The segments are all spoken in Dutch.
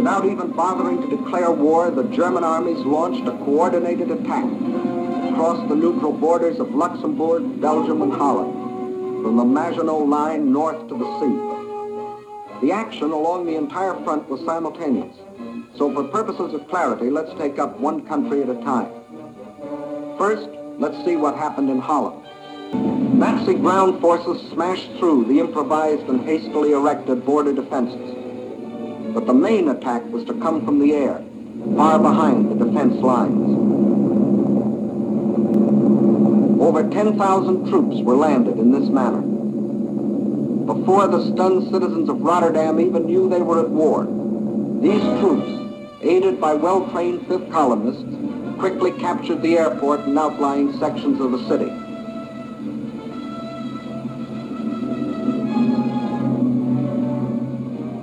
Without even bothering to declare war, the German armies launched a coordinated attack across the neutral borders of Luxembourg, Belgium, and Holland, from the Maginot Line north to the sea. The action along the entire front was simultaneous. So for purposes of clarity, let's take up one country at a time. First, let's see what happened in Holland. Nazi ground forces smashed through the improvised and hastily erected border defenses. But the main attack was to come from the air, far behind the defense lines. Over 10,000 troops were landed in this manner. Before the stunned citizens of Rotterdam even knew they were at war, these troops, aided by well-trained fifth columnists, quickly captured the airport and outlying sections of the city.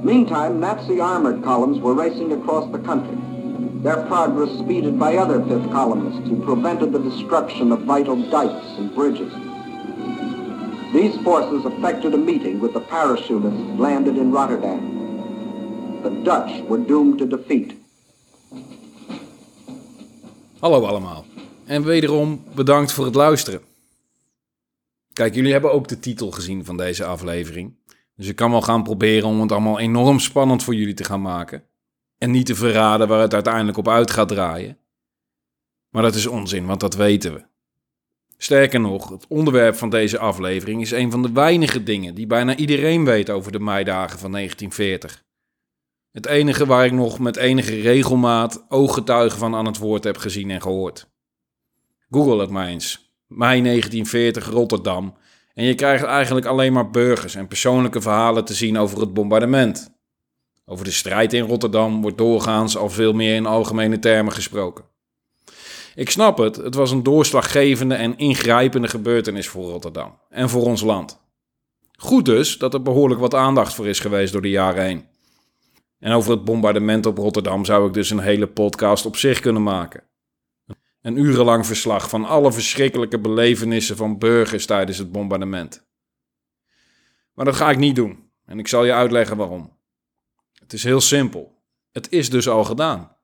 Meantime, Nazi armored columns were racing across the country, their progress speeded by other fifth columnists who prevented the destruction of vital dikes and bridges. These forces effected a meeting with the parachutists landed in Rotterdam. The Dutch were doomed to defeat. Hallo allemaal. En wederom bedankt voor het luisteren. Kijk, jullie hebben ook de titel gezien van deze aflevering. Dus ik kan wel gaan proberen om het allemaal enorm spannend voor jullie te gaan maken. En niet te verraden waar het uiteindelijk op uit gaat draaien. Maar dat is onzin, want dat weten we. Sterker nog, het onderwerp van deze aflevering is een van de weinige dingen die bijna iedereen weet over de meidagen van 1940. Het enige waar ik nog met enige regelmaat ooggetuigen van aan het woord heb gezien en gehoord. Google het maar eens. Mei 1940 Rotterdam. En je krijgt eigenlijk alleen maar burgers en persoonlijke verhalen te zien over het bombardement. Over de strijd in Rotterdam wordt doorgaans al veel meer in algemene termen gesproken. Ik snap het, het was een doorslaggevende en ingrijpende gebeurtenis voor Rotterdam en voor ons land. Goed dus dat er behoorlijk wat aandacht voor is geweest door de jaren heen. En over het bombardement op Rotterdam zou ik dus een hele podcast op zich kunnen maken. Een urenlang verslag van alle verschrikkelijke belevenissen van burgers tijdens het bombardement. Maar dat ga ik niet doen en ik zal je uitleggen waarom. Het is heel simpel. Het is dus al gedaan.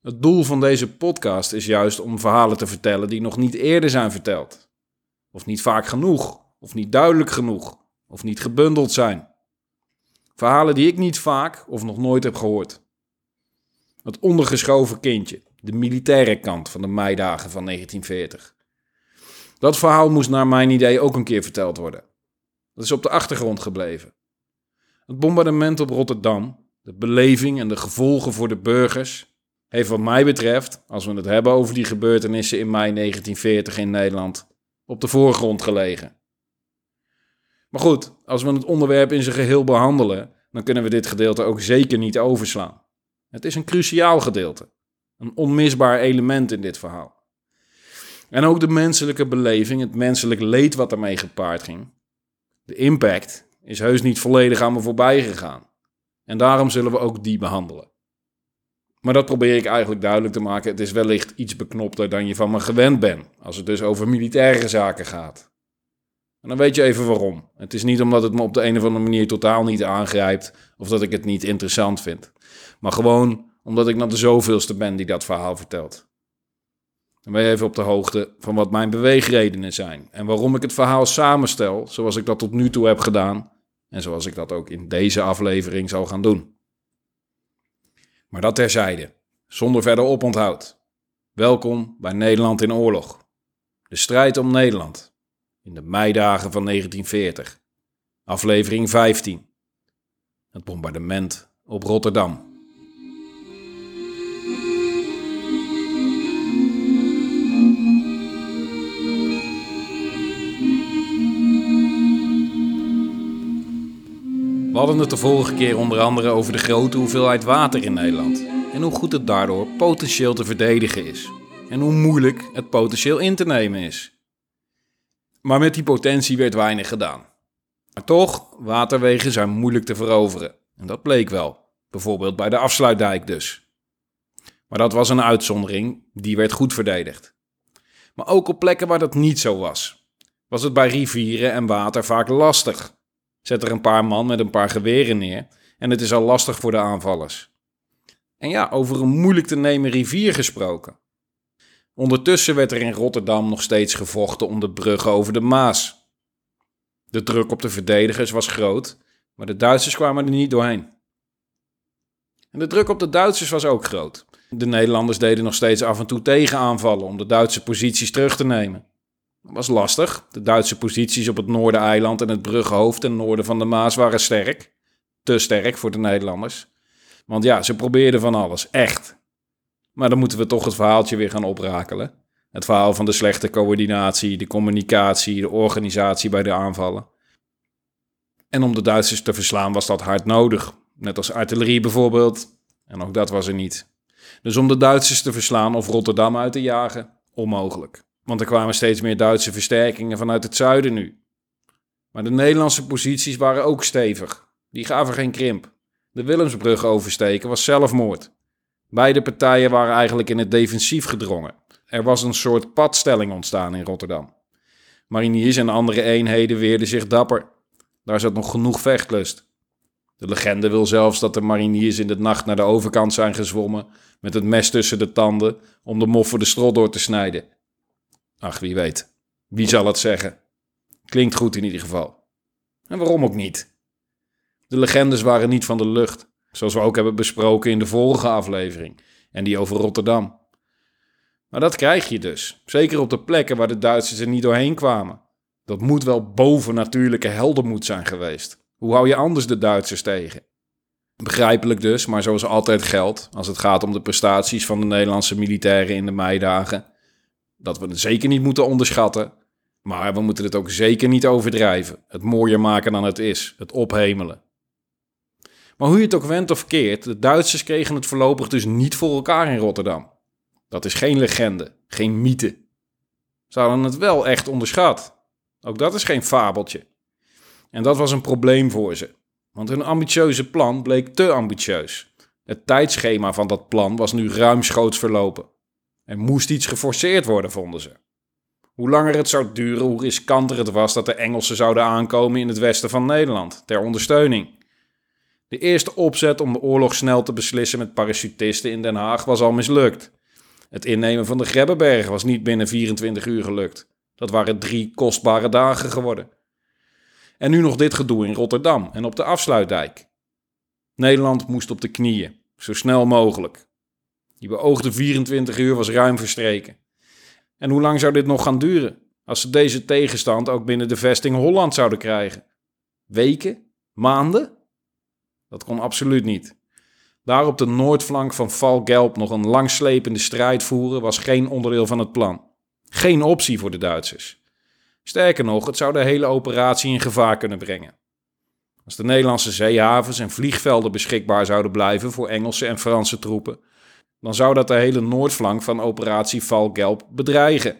Het doel van deze podcast is juist om verhalen te vertellen die nog niet eerder zijn verteld. Of niet vaak genoeg, of niet duidelijk genoeg, of niet gebundeld zijn. Verhalen die ik niet vaak of nog nooit heb gehoord. Het ondergeschoven kindje, de militaire kant van de meidagen van 1940. Dat verhaal moest naar mijn idee ook een keer verteld worden. Dat is op de achtergrond gebleven. Het bombardement op Rotterdam, de beleving en de gevolgen voor de burgers, heeft wat mij betreft, als we het hebben over die gebeurtenissen in mei 1940 in Nederland, op de voorgrond gelegen. Maar goed, als we het onderwerp in zijn geheel behandelen, dan kunnen we dit gedeelte ook zeker niet overslaan. Het is een cruciaal gedeelte, een onmisbaar element in dit verhaal. En ook de menselijke beleving, het menselijk leed wat ermee gepaard ging, de impact is heus niet volledig aan me voorbij gegaan. En daarom zullen we ook die behandelen. Maar dat probeer ik eigenlijk duidelijk te maken. Het is wellicht iets beknopter dan je van me gewend bent, als het dus over militaire zaken gaat. En dan weet je even waarom. Het is niet omdat het me op de een of andere manier totaal niet aangrijpt of dat ik het niet interessant vind. Maar gewoon omdat ik naar de zoveelste ben die dat verhaal vertelt. Dan ben je even op de hoogte van wat mijn beweegredenen zijn en waarom ik het verhaal samenstel zoals ik dat tot nu toe heb gedaan en zoals ik dat ook in deze aflevering zal gaan doen. Maar dat terzijde, zonder verder oponthoud. Welkom bij Nederland in oorlog. De strijd om Nederland. In de meidagen van 1940. Aflevering 15. Het bombardement op Rotterdam. We hadden het de vorige keer onder andere over de grote hoeveelheid water in Nederland en hoe goed het daardoor potentieel te verdedigen is en hoe moeilijk het potentieel in te nemen is. Maar met die potentie werd weinig gedaan. Maar toch, waterwegen zijn moeilijk te veroveren en dat bleek wel, bijvoorbeeld bij de afsluitdijk dus. Maar dat was een uitzondering, die werd goed verdedigd. Maar ook op plekken waar dat niet zo was, was het bij rivieren en water vaak lastig Zet er een paar man met een paar geweren neer en het is al lastig voor de aanvallers. En ja, over een moeilijk te nemen rivier gesproken. Ondertussen werd er in Rotterdam nog steeds gevochten om de bruggen over de Maas. De druk op de verdedigers was groot, maar de Duitsers kwamen er niet doorheen. En de druk op de Duitsers was ook groot. De Nederlanders deden nog steeds af en toe tegenaanvallen om de Duitse posities terug te nemen. Was lastig. De Duitse posities op het Noordereiland en het Bruggenhoofd ten noorden van de Maas waren sterk. Te sterk voor de Nederlanders. Want ja, ze probeerden van alles, echt. Maar dan moeten we toch het verhaaltje weer gaan oprakelen. Het verhaal van de slechte coördinatie, de communicatie, de organisatie bij de aanvallen. En om de Duitsers te verslaan was dat hard nodig. Net als artillerie bijvoorbeeld. En ook dat was er niet. Dus om de Duitsers te verslaan of Rotterdam uit te jagen, onmogelijk. Want er kwamen steeds meer Duitse versterkingen vanuit het zuiden nu. Maar de Nederlandse posities waren ook stevig. Die gaven geen krimp. De Willemsbrug oversteken was zelfmoord. Beide partijen waren eigenlijk in het defensief gedrongen. Er was een soort padstelling ontstaan in Rotterdam. Mariniers en andere eenheden weerden zich dapper. Daar zat nog genoeg vechtlust. De legende wil zelfs dat de mariniers in de nacht naar de overkant zijn gezwommen met het mes tussen de tanden om de moffen de strot door te snijden. Ach, wie weet. Wie zal het zeggen? Klinkt goed in ieder geval. En waarom ook niet? De legendes waren niet van de lucht, zoals we ook hebben besproken in de vorige aflevering en die over Rotterdam. Maar dat krijg je dus, zeker op de plekken waar de Duitsers er niet doorheen kwamen. Dat moet wel bovennatuurlijke heldenmoed zijn geweest. Hoe hou je anders de Duitsers tegen? Begrijpelijk dus, maar zoals altijd geldt als het gaat om de prestaties van de Nederlandse militairen in de meidagen, dat we het zeker niet moeten onderschatten, maar we moeten het ook zeker niet overdrijven. Het mooier maken dan het is, het ophemelen. Maar hoe je het ook went of keert, de Duitsers kregen het voorlopig dus niet voor elkaar in Rotterdam. Dat is geen legende, geen mythe. Ze hadden het wel echt onderschat. Ook dat is geen fabeltje. En dat was een probleem voor ze, want hun ambitieuze plan bleek te ambitieus. Het tijdschema van dat plan was nu ruimschoots verlopen. Er moest iets geforceerd worden, vonden ze. Hoe langer het zou duren, hoe riskanter het was dat de Engelsen zouden aankomen in het westen van Nederland ter ondersteuning. De eerste opzet om de oorlog snel te beslissen met parachutisten in Den Haag was al mislukt. Het innemen van de Grebbeberg was niet binnen 24 uur gelukt. Dat waren drie kostbare dagen geworden. En nu nog dit gedoe in Rotterdam en op de afsluitdijk. Nederland moest op de knieën, zo snel mogelijk. Die beoogde 24 uur was ruim verstreken. En hoe lang zou dit nog gaan duren als ze deze tegenstand ook binnen de vesting Holland zouden krijgen? Weken? Maanden? Dat kon absoluut niet. Daar op de noordflank van Valgelb nog een langslepende strijd voeren was geen onderdeel van het plan. Geen optie voor de Duitsers. Sterker nog, het zou de hele operatie in gevaar kunnen brengen. Als de Nederlandse zeehavens en vliegvelden beschikbaar zouden blijven voor Engelse en Franse troepen, dan zou dat de hele noordflank van operatie Valgelb bedreigen.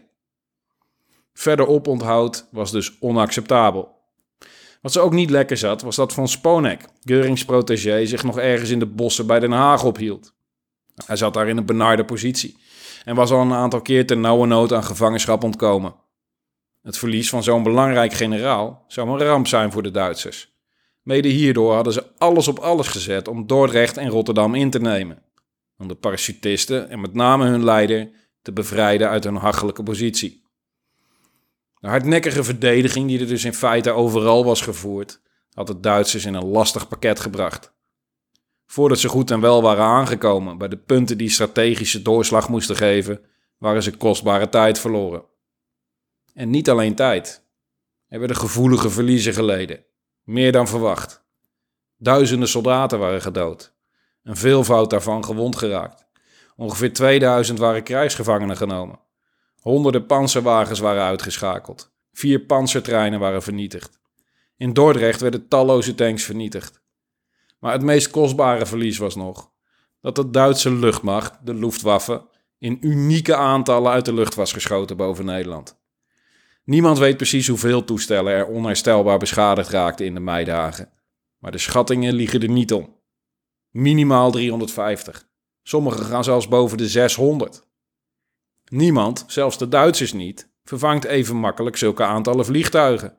Verder oponthoud was dus onacceptabel. Wat ze ook niet lekker zat, was dat Von Sponek, Geurings protégé, zich nog ergens in de bossen bij Den Haag ophield. Hij zat daar in een benarde positie en was al een aantal keer ten nauwe nood aan gevangenschap ontkomen. Het verlies van zo'n belangrijk generaal zou een ramp zijn voor de Duitsers. Mede hierdoor hadden ze alles op alles gezet om Dordrecht en Rotterdam in te nemen. Om de parachutisten en met name hun leider te bevrijden uit hun hachelijke positie. De hardnekkige verdediging die er dus in feite overal was gevoerd, had de Duitsers in een lastig pakket gebracht. Voordat ze goed en wel waren aangekomen bij de punten die strategische doorslag moesten geven, waren ze kostbare tijd verloren. En niet alleen tijd. Er werden gevoelige verliezen geleden, meer dan verwacht. Duizenden soldaten waren gedood, een veelvoud daarvan gewond geraakt. Ongeveer 2000 waren krijgsgevangenen genomen. Honderden panzerwagens waren uitgeschakeld. Vier panzertreinen waren vernietigd. In Dordrecht werden talloze tanks vernietigd. Maar het meest kostbare verlies was nog dat de Duitse luchtmacht, de Luftwaffe, in unieke aantallen uit de lucht was geschoten boven Nederland. Niemand weet precies hoeveel toestellen er onherstelbaar beschadigd raakten in de meidagen, maar de schattingen liegen er niet om. Minimaal 350. Sommige gaan zelfs boven de 600. Niemand, zelfs de Duitsers niet, vervangt even makkelijk zulke aantallen vliegtuigen.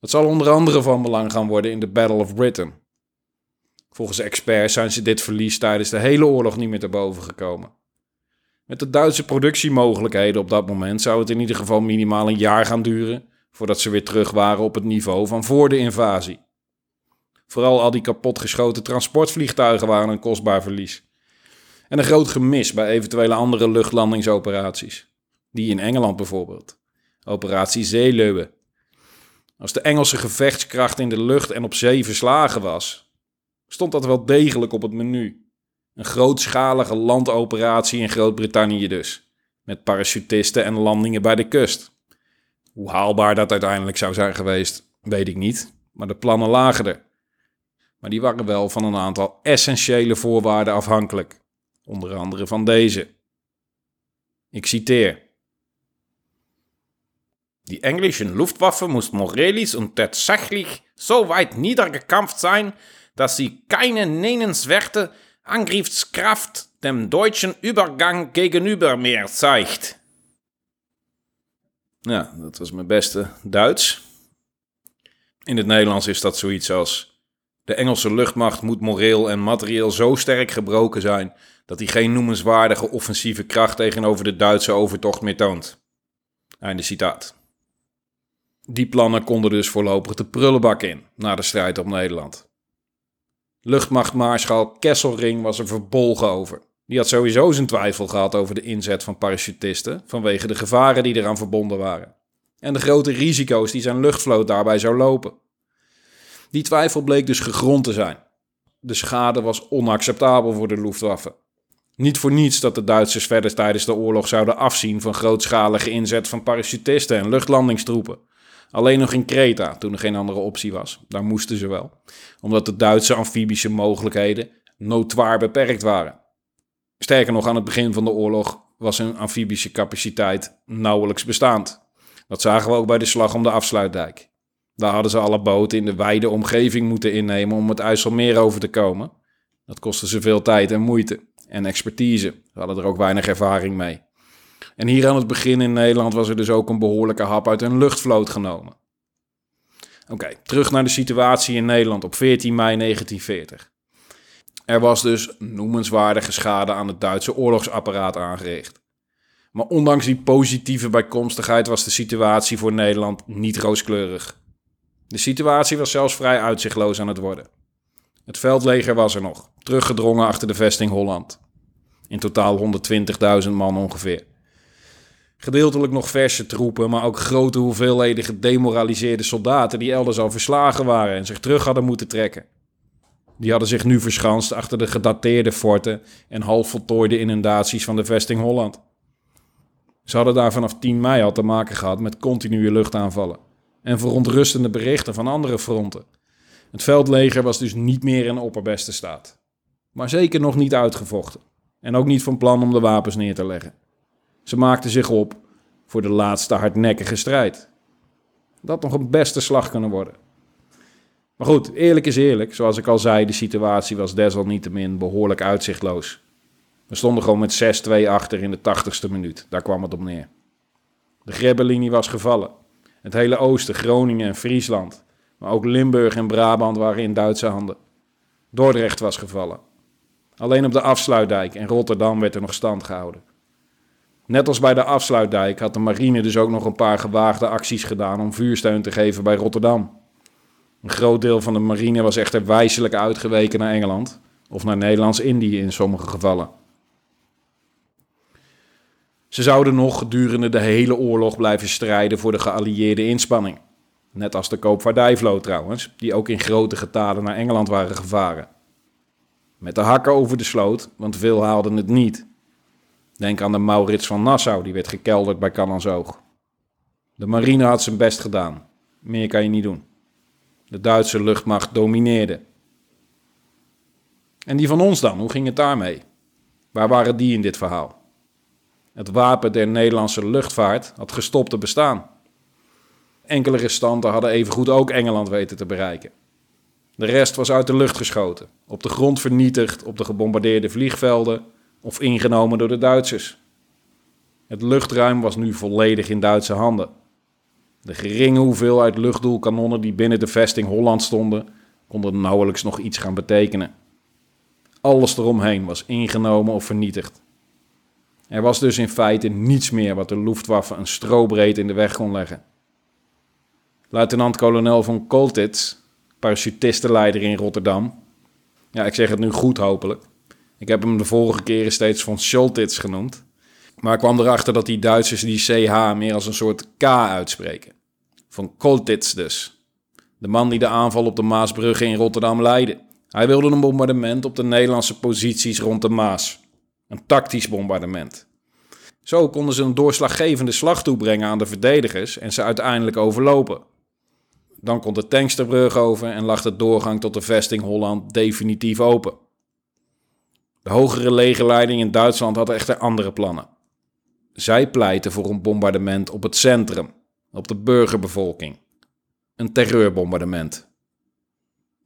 Dat zal onder andere van belang gaan worden in de Battle of Britain. Volgens experts zijn ze dit verlies tijdens de hele oorlog niet meer te boven gekomen. Met de Duitse productiemogelijkheden op dat moment zou het in ieder geval minimaal een jaar gaan duren voordat ze weer terug waren op het niveau van voor de invasie. Vooral al die kapotgeschoten transportvliegtuigen waren een kostbaar verlies. En een groot gemis bij eventuele andere luchtlandingsoperaties. Die in Engeland bijvoorbeeld. Operatie Zeeleeuwen. Als de Engelse gevechtskracht in de lucht en op zee verslagen was, stond dat wel degelijk op het menu. Een grootschalige landoperatie in Groot-Brittannië dus. Met parachutisten en landingen bij de kust. Hoe haalbaar dat uiteindelijk zou zijn geweest, weet ik niet. Maar de plannen lagen er. Maar die waren wel van een aantal essentiële voorwaarden afhankelijk. Onder andere van deze. Ik citeer. Die englische Luftwaffe muss moralisch und tatsächlich so weit niedergekampft sein, dass sie keine nennenswerte Angriffskraft dem deutschen Übergang gegenüber mehr zeigt. Ja, dat was mijn beste Duits. In het Nederlands is dat zoiets als: De Engelse luchtmacht moet moreel en materieel zo sterk gebroken zijn dat hij geen noemenswaardige offensieve kracht tegenover de Duitse overtocht meer toont. Einde citaat. Die plannen konden dus voorlopig de prullenbak in na de strijd op Nederland. Luchtmachtmaarschal Kesselring was er verbolgen over. Die had sowieso zijn twijfel gehad over de inzet van parachutisten vanwege de gevaren die eraan verbonden waren. En de grote risico's die zijn luchtvloot daarbij zou lopen. Die twijfel bleek dus gegrond te zijn. De schade was onacceptabel voor de Luftwaffe. Niet voor niets dat de Duitsers verder tijdens de oorlog zouden afzien van grootschalige inzet van parachutisten en luchtlandingstroepen. Alleen nog in Kreta, toen er geen andere optie was. Daar moesten ze wel, omdat de Duitse amfibische mogelijkheden notoir beperkt waren. Sterker nog, aan het begin van de oorlog was hun amfibische capaciteit nauwelijks bestaand. Dat zagen we ook bij de slag om de afsluitdijk. Daar hadden ze alle boten in de wijde omgeving moeten innemen om het IJsselmeer over te komen. Dat kostte ze veel tijd en moeite en expertise. Ze hadden er ook weinig ervaring mee. En hier aan het begin in Nederland was er dus ook een behoorlijke hap uit een luchtvloot genomen. Oké, terug naar de situatie in Nederland op 14 mei 1940. Er was dus noemenswaardige schade aan het Duitse oorlogsapparaat aangericht. Maar ondanks die positieve bijkomstigheid was de situatie voor Nederland niet rooskleurig. De situatie was zelfs vrij uitzichtloos aan het worden. Het veldleger was er nog, teruggedrongen achter de vesting Holland. In totaal 120.000 man ongeveer. Gedeeltelijk nog verse troepen, maar ook grote hoeveelheden gedemoraliseerde soldaten die elders al verslagen waren en zich terug hadden moeten trekken. Die hadden zich nu verschanst achter de gedateerde forten en half voltooide inundaties van de vesting Holland. Ze hadden daar vanaf 10 mei al te maken gehad met continue luchtaanvallen en verontrustende berichten van andere fronten. Het veldleger was dus niet meer in opperbeste staat. Maar zeker nog niet uitgevochten en ook niet van plan om de wapens neer te leggen. Ze maakten zich op voor de laatste hardnekkige strijd. Dat nog een beste slag kunnen worden. Maar goed, eerlijk is eerlijk. Zoals ik al zei, de situatie was desalniettemin behoorlijk uitzichtloos. We stonden gewoon met 6-2 achter in de 80ste minuut. Daar kwam het op neer. De Grebbelinie was gevallen. Het hele oosten, Groningen en Friesland, maar ook Limburg en Brabant waren in Duitse handen. Dordrecht was gevallen. Alleen op de afsluitdijk en Rotterdam werd er nog stand gehouden. Net als bij de afsluitdijk had de marine dus ook nog een paar gewaagde acties gedaan om vuursteun te geven bij Rotterdam. Een groot deel van de marine was echter wijselijk uitgeweken naar Engeland of naar Nederlands-Indië in sommige gevallen. Ze zouden nog gedurende de hele oorlog blijven strijden voor de geallieerde inspanning. Net als de koopvaardijvloot trouwens, die ook in grote getalen naar Engeland waren gevaren. Met de hakken over de sloot, want veel haalden het niet. Denk aan de Maurits van Nassau, die werd gekelderd bij Canansoog. De marine had zijn best gedaan. Meer kan je niet doen. De Duitse luchtmacht domineerde. En die van ons dan, hoe ging het daarmee? Waar waren die in dit verhaal? Het wapen der Nederlandse luchtvaart had gestopt te bestaan. Enkele restanten hadden evengoed ook Engeland weten te bereiken. De rest was uit de lucht geschoten, op de grond vernietigd op de gebombardeerde vliegvelden of ingenomen door de Duitsers. Het luchtruim was nu volledig in Duitse handen. De geringe hoeveelheid luchtdoelkanonnen die binnen de vesting Holland stonden, konden nauwelijks nog iets gaan betekenen. Alles eromheen was ingenomen of vernietigd. Er was dus in feite niets meer wat de Luftwaffe een strobreed in de weg kon leggen. Luitenant-kolonel von Koltitz, parachutistenleider in Rotterdam. Ja, ik zeg het nu goed hopelijk. Ik heb hem de vorige keren steeds von Scholtitz genoemd. Maar ik kwam erachter dat die Duitsers die CH meer als een soort K uitspreken. Van Koltitz dus. De man die de aanval op de Maasbrugge in Rotterdam leidde. Hij wilde een bombardement op de Nederlandse posities rond de Maas. Een tactisch bombardement. Zo konden ze een doorslaggevende slag toebrengen aan de verdedigers en ze uiteindelijk overlopen. Dan kon de tanksterbrug over en lag de doorgang tot de vesting Holland definitief open. De hogere legerleiding in Duitsland had echter andere plannen. Zij pleiten voor een bombardement op het centrum, op de burgerbevolking. Een terreurbombardement.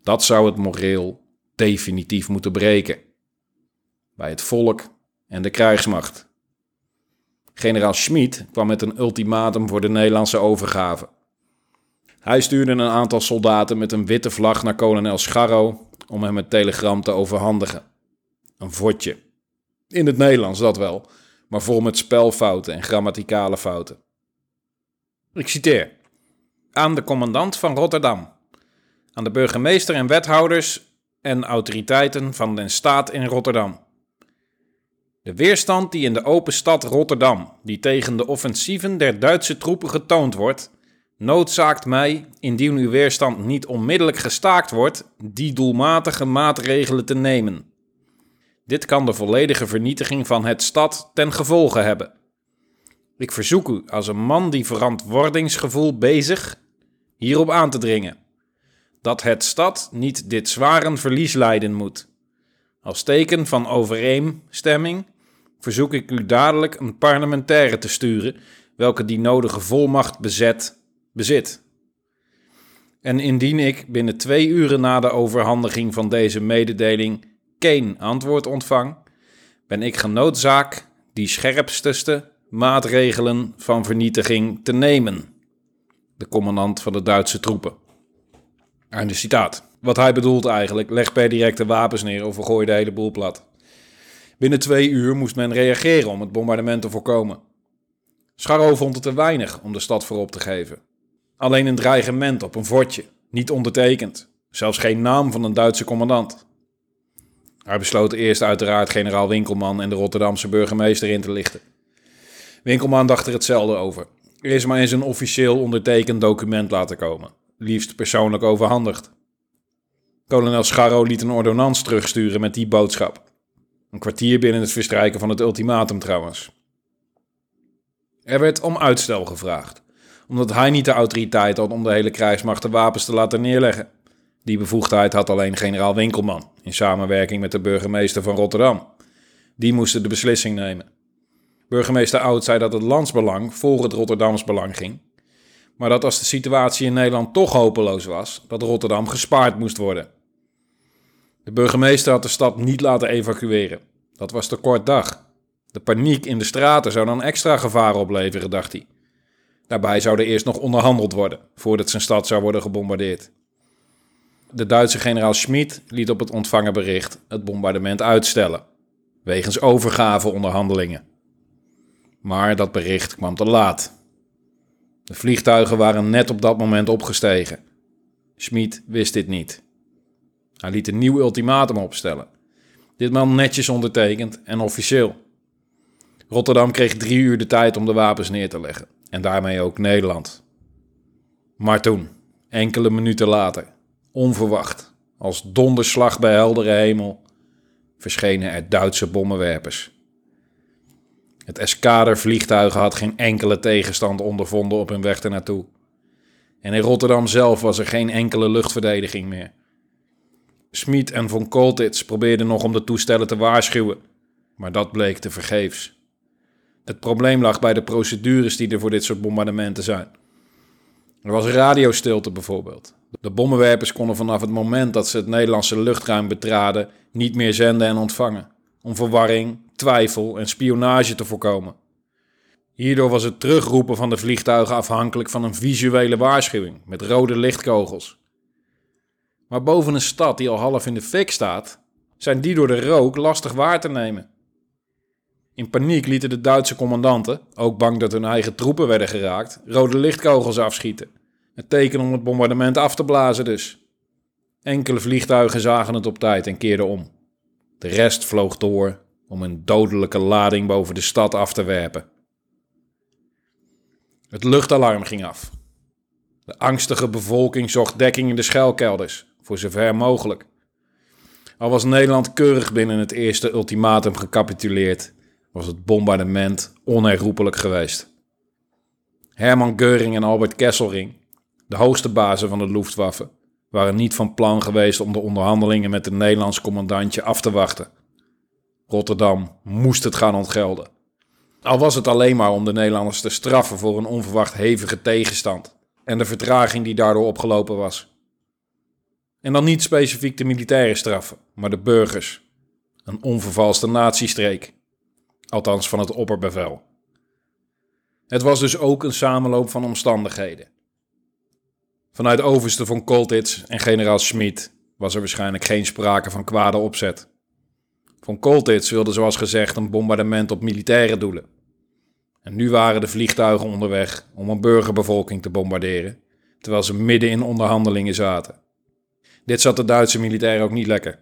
Dat zou het moreel definitief moeten breken. Bij het volk en de krijgsmacht. Generaal Schmid kwam met een ultimatum voor de Nederlandse overgave. Hij stuurde een aantal soldaten met een witte vlag naar kolonel Scharro om hem het telegram te overhandigen. Een vodje. In het Nederlands, dat wel, maar vol met spelfouten en grammaticale fouten. Ik citeer. Aan de commandant van Rotterdam. Aan de burgemeester en wethouders en autoriteiten van den staat in Rotterdam. De weerstand die in de open stad Rotterdam, die tegen de offensieven der Duitse troepen getoond wordt, noodzaakt mij, indien uw weerstand niet onmiddellijk gestaakt wordt, die doelmatige maatregelen te nemen. Dit kan de volledige vernietiging van het stad ten gevolge hebben. Ik verzoek u als een man die verantwoordingsgevoel bezig hierop aan te dringen. Dat het stad niet dit zware verlies lijden moet. Als teken van overeenstemming verzoek ik u dadelijk een parlementaire te sturen, welke die nodige volmacht bezet, bezit. En indien ik binnen twee uren na de overhandiging van deze mededeling geen antwoord ontvang, ben ik genoodzaak die scherpste maatregelen van vernietiging te nemen. De commandant van de Duitse troepen. Einde citaat. Wat hij bedoelt eigenlijk, leg per direct de wapens neer of gooi de hele boel plat. Binnen twee uur moest men reageren om het bombardement te voorkomen. Scharro vond het te weinig om de stad voorop te geven. Alleen een dreigement op een fortje, niet ondertekend. Zelfs geen naam van een Duitse commandant. Hij besloot eerst uiteraard generaal Winkelman en de Rotterdamse burgemeester in te lichten. Winkelman dacht er hetzelfde over. Eerst maar eens een officieel ondertekend document laten komen, liefst persoonlijk overhandigd. Kolonel Scharro liet een ordonnans terugsturen met die boodschap. Een kwartier binnen het verstrijken van het ultimatum trouwens. Er werd om uitstel gevraagd, omdat hij niet de autoriteit had om de hele krijgsmacht de wapens te laten neerleggen. Die bevoegdheid had alleen generaal Winkelman, in samenwerking met de burgemeester van Rotterdam. Die moesten de beslissing nemen. Burgemeester Oud zei dat het landsbelang voor het Rotterdams belang ging, maar dat als de situatie in Nederland toch hopeloos was, dat Rotterdam gespaard moest worden. De burgemeester had de stad niet laten evacueren. Dat was te kort dag. De paniek in de straten zou dan extra gevaren opleveren, dacht hij. Daarbij zou er eerst nog onderhandeld worden, voordat zijn stad zou worden gebombardeerd. De Duitse generaal Schmid liet op het ontvangen bericht het bombardement uitstellen, wegens overgaveonderhandelingen. Maar dat bericht kwam te laat. De vliegtuigen waren net op dat moment opgestegen. Schmid wist dit niet. Hij liet een nieuw ultimatum opstellen. Ditmaal netjes ondertekend en officieel. Rotterdam kreeg drie uur de tijd om de wapens neer te leggen. En daarmee ook Nederland. Maar toen, enkele minuten later, onverwacht, als donderslag bij heldere hemel, verschenen er Duitse bommenwerpers. Het eskadervliegtuigen had geen enkele tegenstand ondervonden op hun weg ernaartoe. En in Rotterdam zelf was er geen enkele luchtverdediging meer. Smit en von Koltitz probeerden nog om de toestellen te waarschuwen, maar dat bleek te vergeefs. Het probleem lag bij de procedures die er voor dit soort bombardementen zijn. Er was radiostilte bijvoorbeeld. De bommenwerpers konden vanaf het moment dat ze het Nederlandse luchtruim betraden niet meer zenden en ontvangen, om verwarring, twijfel en spionage te voorkomen. Hierdoor was het terugroepen van de vliegtuigen afhankelijk van een visuele waarschuwing met rode lichtkogels. Maar boven een stad die al half in de fik staat, zijn die door de rook lastig waar te nemen. In paniek lieten de Duitse commandanten, ook bang dat hun eigen troepen werden geraakt, rode lichtkogels afschieten. Het teken om het bombardement af te blazen dus. Enkele vliegtuigen zagen het op tijd en keerden om. De rest vloog door om een dodelijke lading boven de stad af te werpen. Het luchtalarm ging af. De angstige bevolking zocht dekking in de schuilkelders, voor zover mogelijk. Al was Nederland keurig binnen het eerste ultimatum gecapituleerd, was het bombardement onherroepelijk geweest. Hermann Göring en Albert Kesselring, de hoogste bazen van de Luftwaffe, waren niet van plan geweest om de onderhandelingen met het Nederlands commandantje af te wachten. Rotterdam moest het gaan ontgelden. Al was het alleen maar om de Nederlanders te straffen voor een onverwacht hevige tegenstand en de vertraging die daardoor opgelopen was. En dan niet specifiek de militaire straffen, maar de burgers. Een onvervalste natiestreek. Althans van het opperbevel. Het was dus ook een samenloop van omstandigheden. Vanuit overste von Koltitz en generaal Schmid was er waarschijnlijk geen sprake van kwade opzet. Von Koltitz wilde zoals gezegd een bombardement op militaire doelen. En nu waren de vliegtuigen onderweg om een burgerbevolking te bombarderen, terwijl ze midden in onderhandelingen zaten. Dit zat de Duitse militairen ook niet lekker.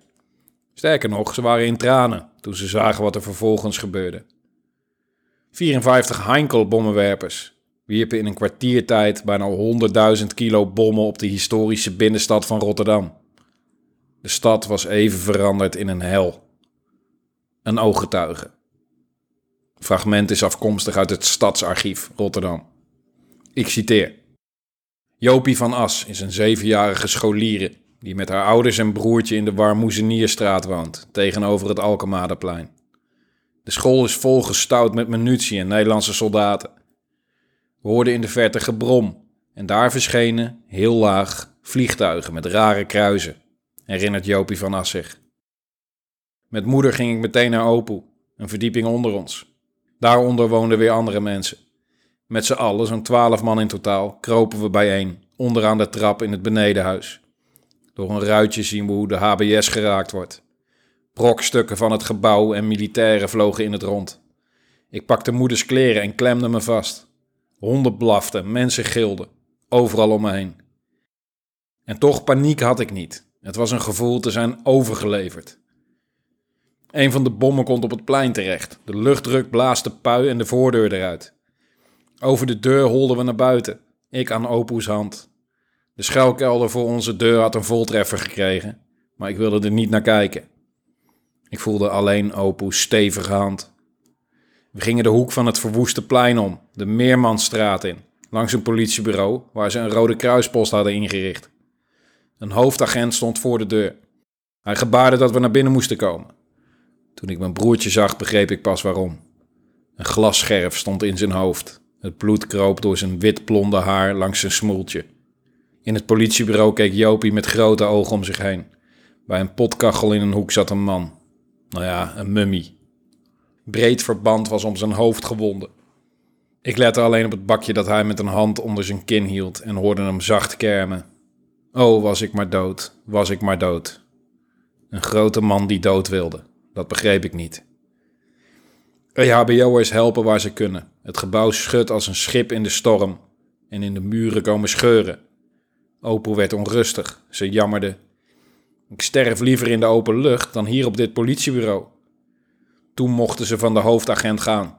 Sterker nog, ze waren in tranen toen ze zagen wat er vervolgens gebeurde. 54 Heinkel-bommenwerpers wierpen in een kwartiertijd bijna 100.000 kilo bommen op de historische binnenstad van Rotterdam. De stad was even veranderd in een hel. Een ooggetuige. Fragment is afkomstig uit het Stadsarchief Rotterdam. Ik citeer. Jopie van As is een zevenjarige scholiere die met haar ouders en broertje in de Warmoezenierstraat woont, tegenover het Alkemadeplein. De school is volgestouwd met munitie en Nederlandse soldaten. We hoorden in de verte gebrom en daar verschenen, heel laag, vliegtuigen met rare kruisen, herinnert Jopie van As zich. Met moeder ging ik meteen naar Opoe, een verdieping onder ons. Daaronder woonden weer andere mensen. Met z'n allen, zo'n twaalf man in totaal, kropen we bijeen, onderaan de trap in het benedenhuis. Door een ruitje zien we hoe de HBS geraakt wordt. Brokstukken van het gebouw en militairen vlogen in het rond. Ik pakte moeders kleren en klemde me vast. Honden blaften, mensen gilden, overal om me heen. En toch paniek had ik niet. Het was een gevoel te zijn overgeleverd. Een van de bommen komt op het plein terecht. De luchtdruk blaast de pui en de voordeur eruit. Over de deur holden we naar buiten. Ik aan Opoes hand. De schuilkelder voor onze deur had een voltreffer gekregen, maar ik wilde er niet naar kijken. Ik voelde alleen Opoes stevige hand. We gingen de hoek van het verwoeste plein om, de Meermansstraat in, langs een politiebureau waar ze een rode kruispost hadden ingericht. Een hoofdagent stond voor de deur. Hij gebaarde dat we naar binnen moesten komen. Toen ik mijn broertje zag, begreep ik pas waarom. Een glasscherf stond in zijn hoofd. Het bloed kroop door zijn wit-blonde haar langs zijn smoeltje. In het politiebureau keek Jopie met grote ogen om zich heen. Bij een potkachel in een hoek zat een man. Nou ja, een mummie. Breed verband was om zijn hoofd gewonden. Ik lette alleen op het bakje dat hij met een hand onder zijn kin hield en hoorde hem zacht kermen. Oh, was ik maar dood, was ik maar dood. Een grote man die dood wilde. Dat begreep ik niet. EHBO'ers helpen waar ze kunnen. Het gebouw schudt als een schip in de storm. En in de muren komen scheuren. Opel werd onrustig. Ze jammerde. Ik sterf liever in de open lucht dan hier op dit politiebureau. Toen mochten ze van de hoofdagent gaan.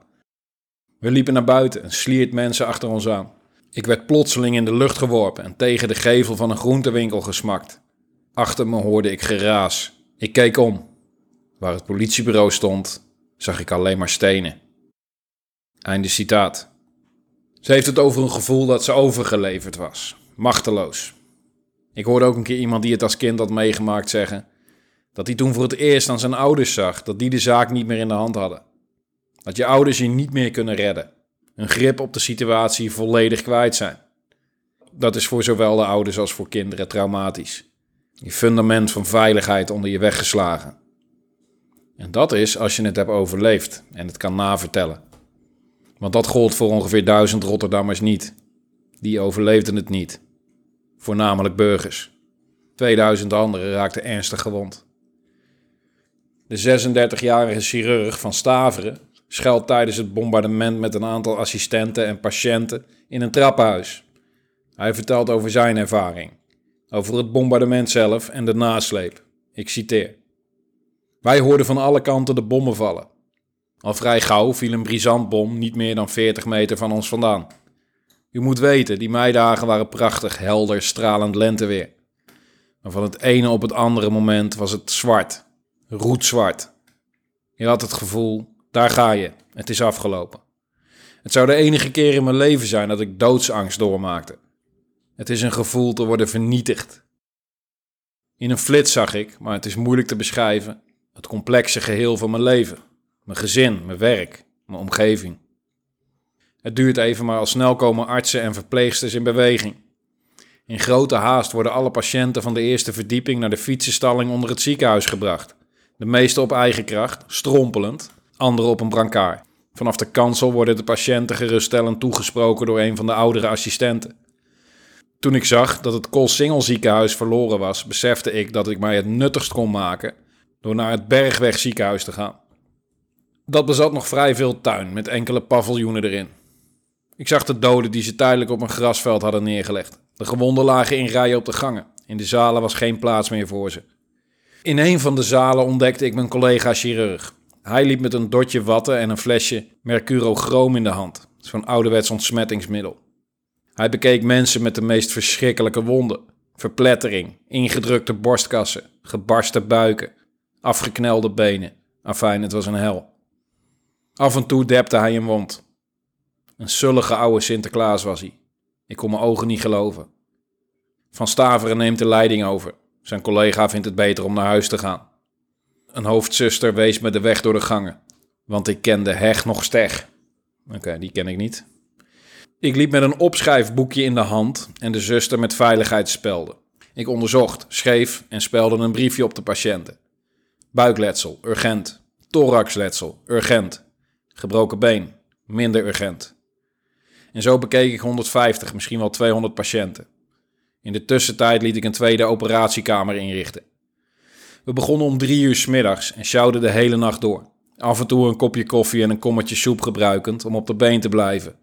We liepen naar buiten en sliert mensen achter ons aan. Ik werd plotseling in de lucht geworpen en tegen de gevel van een groentewinkel gesmakt. Achter me hoorde ik geraas. Ik keek om. Waar het politiebureau stond, zag ik alleen maar stenen. Einde citaat. Ze heeft het over een gevoel dat ze overgeleverd was, machteloos. Ik hoorde ook een keer iemand die het als kind had meegemaakt zeggen dat hij toen voor het eerst aan zijn ouders zag dat die de zaak niet meer in de hand hadden. Dat je ouders je niet meer kunnen redden, hun grip op de situatie volledig kwijt zijn. Dat is voor zowel de ouders als voor kinderen traumatisch. Je fundament van veiligheid onder je weggeslagen. En dat is als je het hebt overleefd en het kan navertellen. Want dat gold voor ongeveer duizend Rotterdammers niet. Die overleefden het niet. Voornamelijk burgers. 2000 anderen raakten ernstig gewond. De 36-jarige chirurg van Staveren schuilt tijdens het bombardement met een aantal assistenten en patiënten in een trappenhuis. Hij vertelt over zijn ervaring, over het bombardement zelf en de nasleep. Ik citeer. Wij hoorden van alle kanten de bommen vallen. Al vrij gauw viel een brisantbom niet meer dan 40 meter van ons vandaan. U moet weten, die meidagen waren prachtig, helder, stralend lenteweer. Maar van het ene op het andere moment was het zwart, roetzwart. Je had het gevoel, daar ga je, het is afgelopen. Het zou de enige keer in mijn leven zijn dat ik doodsangst doormaakte. Het is een gevoel te worden vernietigd. In een flits zag ik, maar het is moeilijk te beschrijven, het complexe geheel van mijn leven. Mijn gezin, mijn werk, mijn omgeving. Het duurt even, maar al snel komen artsen en verpleegsters in beweging. In grote haast worden alle patiënten van de eerste verdieping naar de fietsenstalling onder het ziekenhuis gebracht. De meeste op eigen kracht, strompelend, anderen op een brancard. Vanaf de kansel worden de patiënten geruststellend toegesproken door een van de oudere assistenten. Toen ik zag dat het Koolsingel ziekenhuis verloren was, besefte ik dat ik mij het nuttigst kon maken door naar het Bergweg ziekenhuis te gaan. Dat bezat nog vrij veel tuin met enkele paviljoenen erin. Ik zag de doden die ze tijdelijk op een grasveld hadden neergelegd. De gewonden lagen in rijen op de gangen. In de zalen was geen plaats meer voor ze. In een van de zalen ontdekte ik mijn collega chirurg. Hij liep met een dotje watten en een flesje mercurochroom in de hand. Zo'n ouderwets ontsmettingsmiddel. Hij bekeek mensen met de meest verschrikkelijke wonden. Verplettering, ingedrukte borstkassen, gebarsten buiken, afgeknelde benen. Afijn, het was een hel. Af en toe depte hij een wond. Een sullige oude Sinterklaas was hij. Ik kon mijn ogen niet geloven. Van Staveren neemt de leiding over. Zijn collega vindt het beter om naar huis te gaan. Een hoofdzuster wees me de weg door de gangen, want ik kende Heg nog steg. Oké, die ken ik niet. Ik liep met een opschrijfboekje in de hand en de zuster met veiligheidsspelden. Ik onderzocht, schreef en spelde een briefje op de patiënten. Buikletsel, urgent. Thoraxletsel, urgent. Gebroken been, minder urgent. En zo bekeek ik 150, misschien wel 200 patiënten. In de tussentijd liet ik een tweede operatiekamer inrichten. We begonnen om drie uur s middags en sjouwden de hele nacht door. Af en toe een kopje koffie en een kommetje soep gebruikend om op de been te blijven.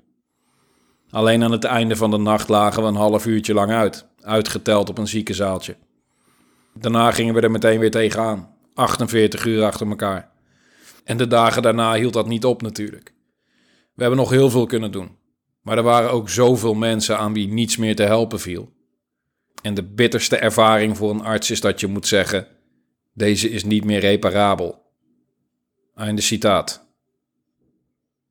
Alleen aan het einde van de nacht lagen we een half uurtje lang uit, uitgeteld op een ziekenzaaltje. Daarna gingen we er meteen weer tegenaan, 48 uur achter elkaar. En de dagen daarna hield dat niet op natuurlijk. We hebben nog heel veel kunnen doen, maar er waren ook zoveel mensen aan wie niets meer te helpen viel. En de bitterste ervaring voor een arts is dat je moet zeggen: deze is niet meer reparabel. Einde citaat.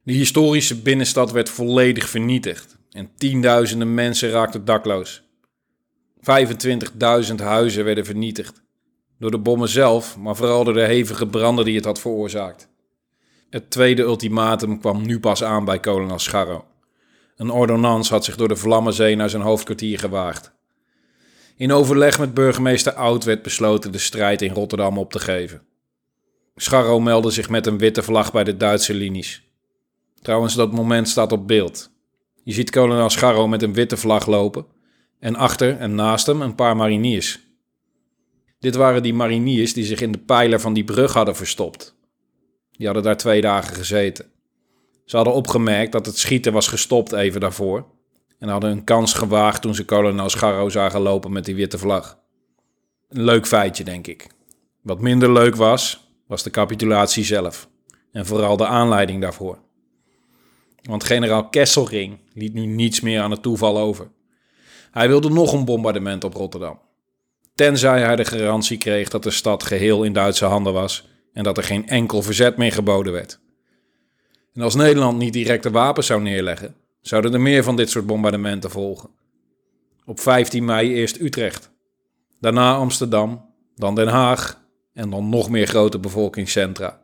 De historische binnenstad werd volledig vernietigd en tienduizenden mensen raakten dakloos. 25.000 huizen werden vernietigd. Door de bommen zelf, maar vooral door de hevige branden die het had veroorzaakt. Het tweede ultimatum kwam nu pas aan bij kolonel Scharro. Een ordonnans had zich door de Vlammenzee naar zijn hoofdkwartier gewaagd. In overleg met burgemeester Oud werd besloten de strijd in Rotterdam op te geven. Scharro meldde zich met een witte vlag bij de Duitse linies. Trouwens, dat moment staat op beeld. Je ziet kolonel Scharro met een witte vlag lopen en achter en naast hem een paar mariniers. Dit waren die mariniers die zich in de pijler van die brug hadden verstopt. Die hadden daar twee dagen gezeten. Ze hadden opgemerkt dat het schieten was gestopt even daarvoor en hadden een kans gewaagd toen ze kolonel Scharro zagen lopen met die witte vlag. Een leuk feitje, denk ik. Wat minder leuk was, was de capitulatie zelf en vooral de aanleiding daarvoor. Want generaal Kesselring liet nu niets meer aan het toeval over. Hij wilde nog een bombardement op Rotterdam. Tenzij hij de garantie kreeg dat de stad geheel in Duitse handen was en dat er geen enkel verzet meer geboden werd. En als Nederland niet direct de wapens zou neerleggen, zouden er meer van dit soort bombardementen volgen. Op 15 mei eerst Utrecht, daarna Amsterdam, dan Den Haag en dan nog meer grote bevolkingscentra.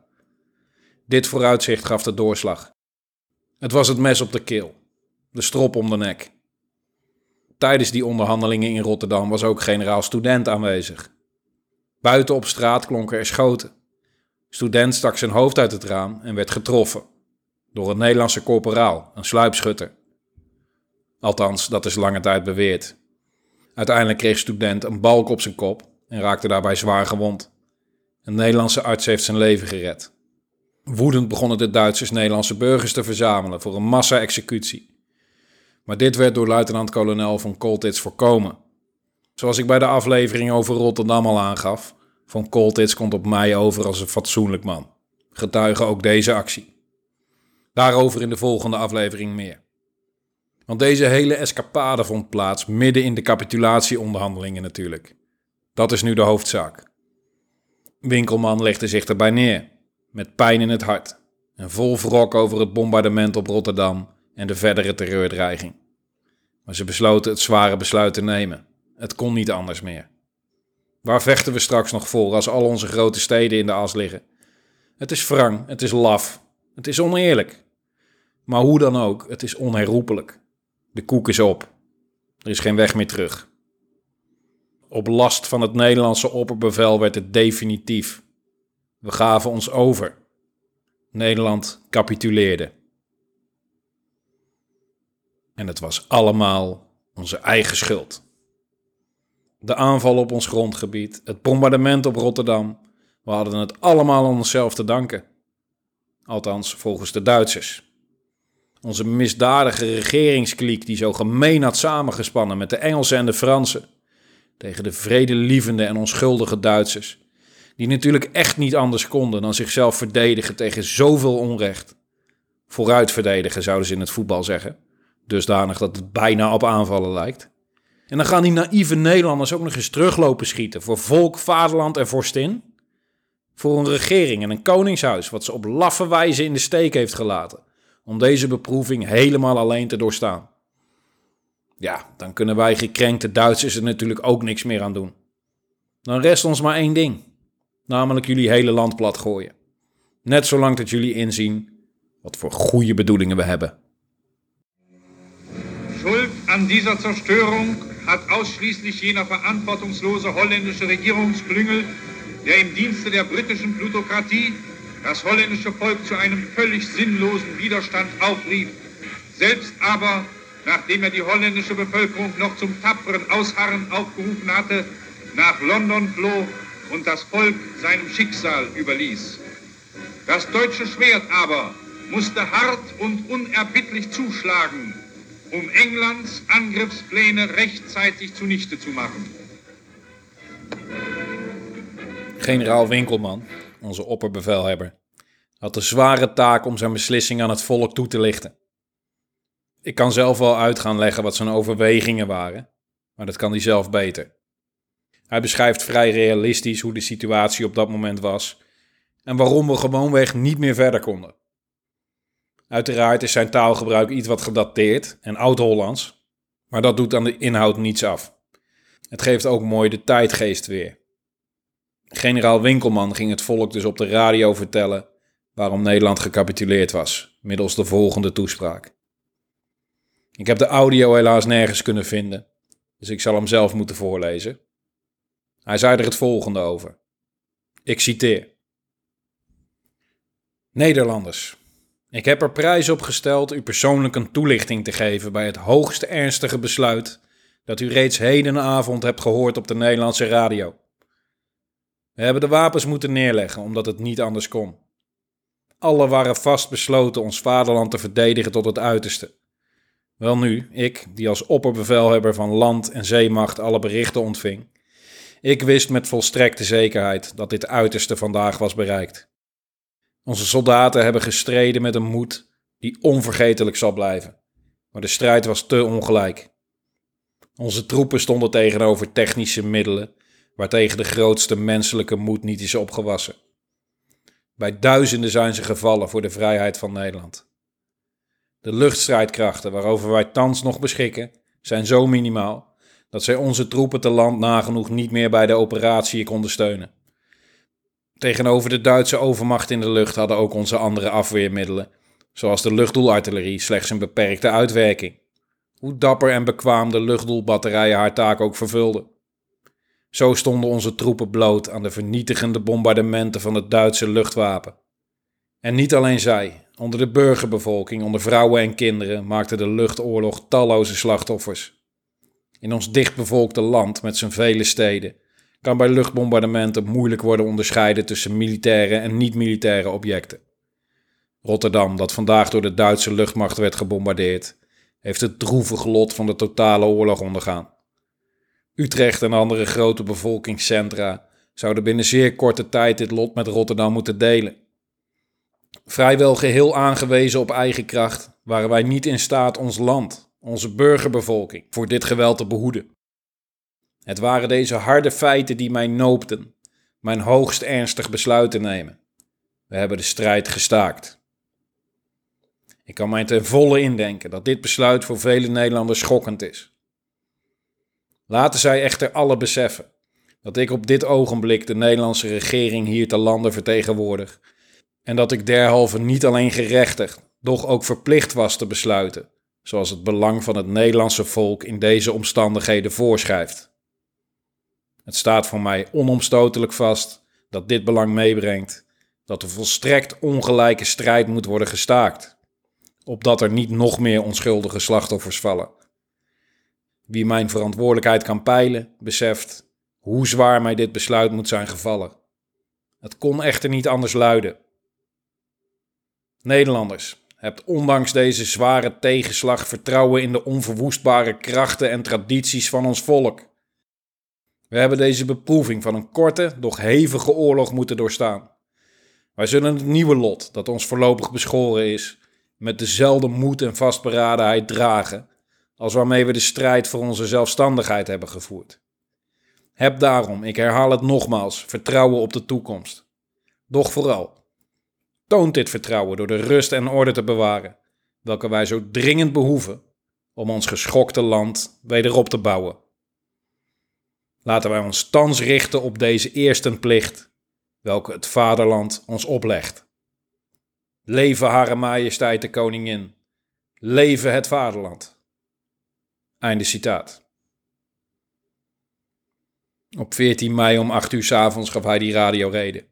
Dit vooruitzicht gaf de doorslag. Het was het mes op de keel, de strop om de nek. Tijdens die onderhandelingen in Rotterdam was ook generaal Student aanwezig. Buiten op straat klonken er schoten. Student stak zijn hoofd uit het raam en werd getroffen. Door een Nederlandse corporaal, een sluipschutter. Althans, dat is lange tijd beweerd. Uiteindelijk kreeg Student een balk op zijn kop en raakte daarbij zwaar gewond. Een Nederlandse arts heeft zijn leven gered. Woedend begonnen de Duitsers Nederlandse burgers te verzamelen voor een massa-executie. Maar dit werd door luitenant-kolonel von Koltitz voorkomen. Zoals ik bij de aflevering over Rotterdam al aangaf, von Koltitz komt op mij over als een fatsoenlijk man. Getuigen ook deze actie. Daarover in de volgende aflevering meer. Want deze hele escapade vond plaats midden in de capitulatieonderhandelingen natuurlijk. Dat is nu de hoofdzaak. Winkelman legde zich erbij neer, met pijn in het hart en vol wrok over het bombardement op Rotterdam en de verdere terreurdreiging. Maar ze besloten het zware besluit te nemen. Het kon niet anders meer. Waar vechten we straks nog voor als al onze grote steden in de as liggen? Het is wrang, het is laf, het is oneerlijk. Maar hoe dan ook, het is onherroepelijk. De koek is op. Er is geen weg meer terug. Op last van het Nederlandse opperbevel werd het definitief. We gaven ons over. Nederland capituleerde. En het was allemaal onze eigen schuld. De aanval op ons grondgebied, het bombardement op Rotterdam, we hadden het allemaal aan onszelf te danken. Althans, volgens de Duitsers. Onze misdadige regeringskliek die zo gemeen had samengespannen met de Engelsen en de Fransen. Tegen de vredelievende en onschuldige Duitsers. Die natuurlijk echt niet anders konden dan zichzelf verdedigen tegen zoveel onrecht. Vooruit verdedigen zouden ze in het voetbal zeggen. Dusdanig dat het bijna op aanvallen lijkt. En dan gaan die naïeve Nederlanders ook nog eens teruglopen schieten voor volk, vaderland en vorstin. Voor een regering en een koningshuis wat ze op laffe wijze in de steek heeft gelaten om deze beproeving helemaal alleen te doorstaan. Ja, dan kunnen wij gekrenkte Duitsers er natuurlijk ook niks meer aan doen. Dan rest ons maar één ding, namelijk jullie hele land plat gooien. Net zolang dat jullie inzien wat voor goede bedoelingen we hebben. Schuld an dieser Zerstörung hat ausschließlich jener verantwortungslose holländische Regierungsklüngel, der im Dienste der britischen Plutokratie das holländische Volk zu einem völlig sinnlosen Widerstand aufrief, selbst aber, nachdem er die holländische Bevölkerung noch zum tapferen Ausharren aufgerufen hatte, nach London floh und das Volk seinem Schicksal überließ. Das deutsche Schwert aber musste hart und unerbittlich zuschlagen, um Englands Angriffspläne rechtzeitig zunichte zu machen. Generaal Winkelman onze opperbevelhebber, had de zware taak om zijn beslissing aan het volk toe te lichten. Ik kan zelf wel uit gaan leggen wat zijn overwegingen waren, maar dat kan hij zelf beter. Hij beschrijft vrij realistisch hoe de situatie op dat moment was en waarom we gewoonweg niet meer verder konden. Uiteraard is zijn taalgebruik iets wat gedateerd en oud-Hollands, maar dat doet aan de inhoud niets af. Het geeft ook mooi de tijdgeest weer. Generaal Winkelman ging het volk dus op de radio vertellen waarom Nederland gecapituleerd was, middels de volgende toespraak. Ik heb de audio helaas nergens kunnen vinden, dus ik zal hem zelf moeten voorlezen. Hij zei er het volgende over. Ik citeer. Nederlanders, ik heb er prijs op gesteld u persoonlijk een toelichting te geven bij het hoogst ernstige besluit dat u reeds hedenavond hebt gehoord op de Nederlandse radio. We hebben de wapens moeten neerleggen omdat het niet anders kon. Alle waren vastbesloten ons vaderland te verdedigen tot het uiterste. Welnu, ik, die als opperbevelhebber van land en zeemacht alle berichten ontving, ik wist met volstrekte zekerheid dat dit uiterste vandaag was bereikt. Onze soldaten hebben gestreden met een moed die onvergetelijk zal blijven, maar de strijd was te ongelijk. Onze troepen stonden tegenover technische middelen waartegen de grootste menselijke moed niet is opgewassen. Bij duizenden zijn ze gevallen voor de vrijheid van Nederland. De luchtstrijdkrachten waarover wij thans nog beschikken, zijn zo minimaal dat zij onze troepen te land nagenoeg niet meer bij de operatie konden steunen. Tegenover de Duitse overmacht in de lucht hadden ook onze andere afweermiddelen, zoals de luchtdoelartillerie, slechts een beperkte uitwerking. Hoe dapper en bekwaam de luchtdoelbatterijen haar taak ook vervulden. Zo stonden onze troepen bloot aan de vernietigende bombardementen van het Duitse luchtwapen. En niet alleen zij, onder de burgerbevolking, onder vrouwen en kinderen, maakte de luchtoorlog talloze slachtoffers. In ons dichtbevolkte land met zijn vele steden kan bij luchtbombardementen moeilijk worden onderscheiden tussen militaire en niet-militaire objecten. Rotterdam, dat vandaag door de Duitse luchtmacht werd gebombardeerd, heeft het droevige lot van de totale oorlog ondergaan. Utrecht en andere grote bevolkingscentra zouden binnen zeer korte tijd dit lot met Rotterdam moeten delen. Vrijwel geheel aangewezen op eigen kracht waren wij niet in staat ons land, onze burgerbevolking, voor dit geweld te behoeden. Het waren deze harde feiten die mij noopten mijn hoogst ernstig besluit te nemen. We hebben de strijd gestaakt. Ik kan mij ten volle indenken dat dit besluit voor vele Nederlanders schokkend is. Laten zij echter alle beseffen dat ik op dit ogenblik de Nederlandse regering hier te lande vertegenwoordig en dat ik derhalve niet alleen gerechtigd, doch ook verplicht was te besluiten, zoals het belang van het Nederlandse volk in deze omstandigheden voorschrijft. Het staat voor mij onomstotelijk vast dat dit belang meebrengt dat de volstrekt ongelijke strijd moet worden gestaakt, opdat er niet nog meer onschuldige slachtoffers vallen. Wie mijn verantwoordelijkheid kan peilen, beseft hoe zwaar mij dit besluit moet zijn gevallen. Het kon echter niet anders luiden. Nederlanders, hebt ondanks deze zware tegenslag vertrouwen in de onverwoestbare krachten en tradities van ons volk. We hebben deze beproeving van een korte, doch hevige oorlog moeten doorstaan. Wij zullen het nieuwe lot, dat ons voorlopig beschoren is, met dezelfde moed en vastberadenheid dragen als waarmee we de strijd voor onze zelfstandigheid hebben gevoerd. Heb daarom, ik herhaal het nogmaals, vertrouwen op de toekomst. Doch vooral, toont dit vertrouwen door de rust en orde te bewaren, welke wij zo dringend behoeven om ons geschokte land wederop te bouwen. Laten wij ons thans richten op deze eerste plicht, welke het vaderland ons oplegt. Leven Hare Majesteit de Koningin. Leven het vaderland. Einde citaat. Op 14 mei om 8 uur s avonds gaf hij die radioreden.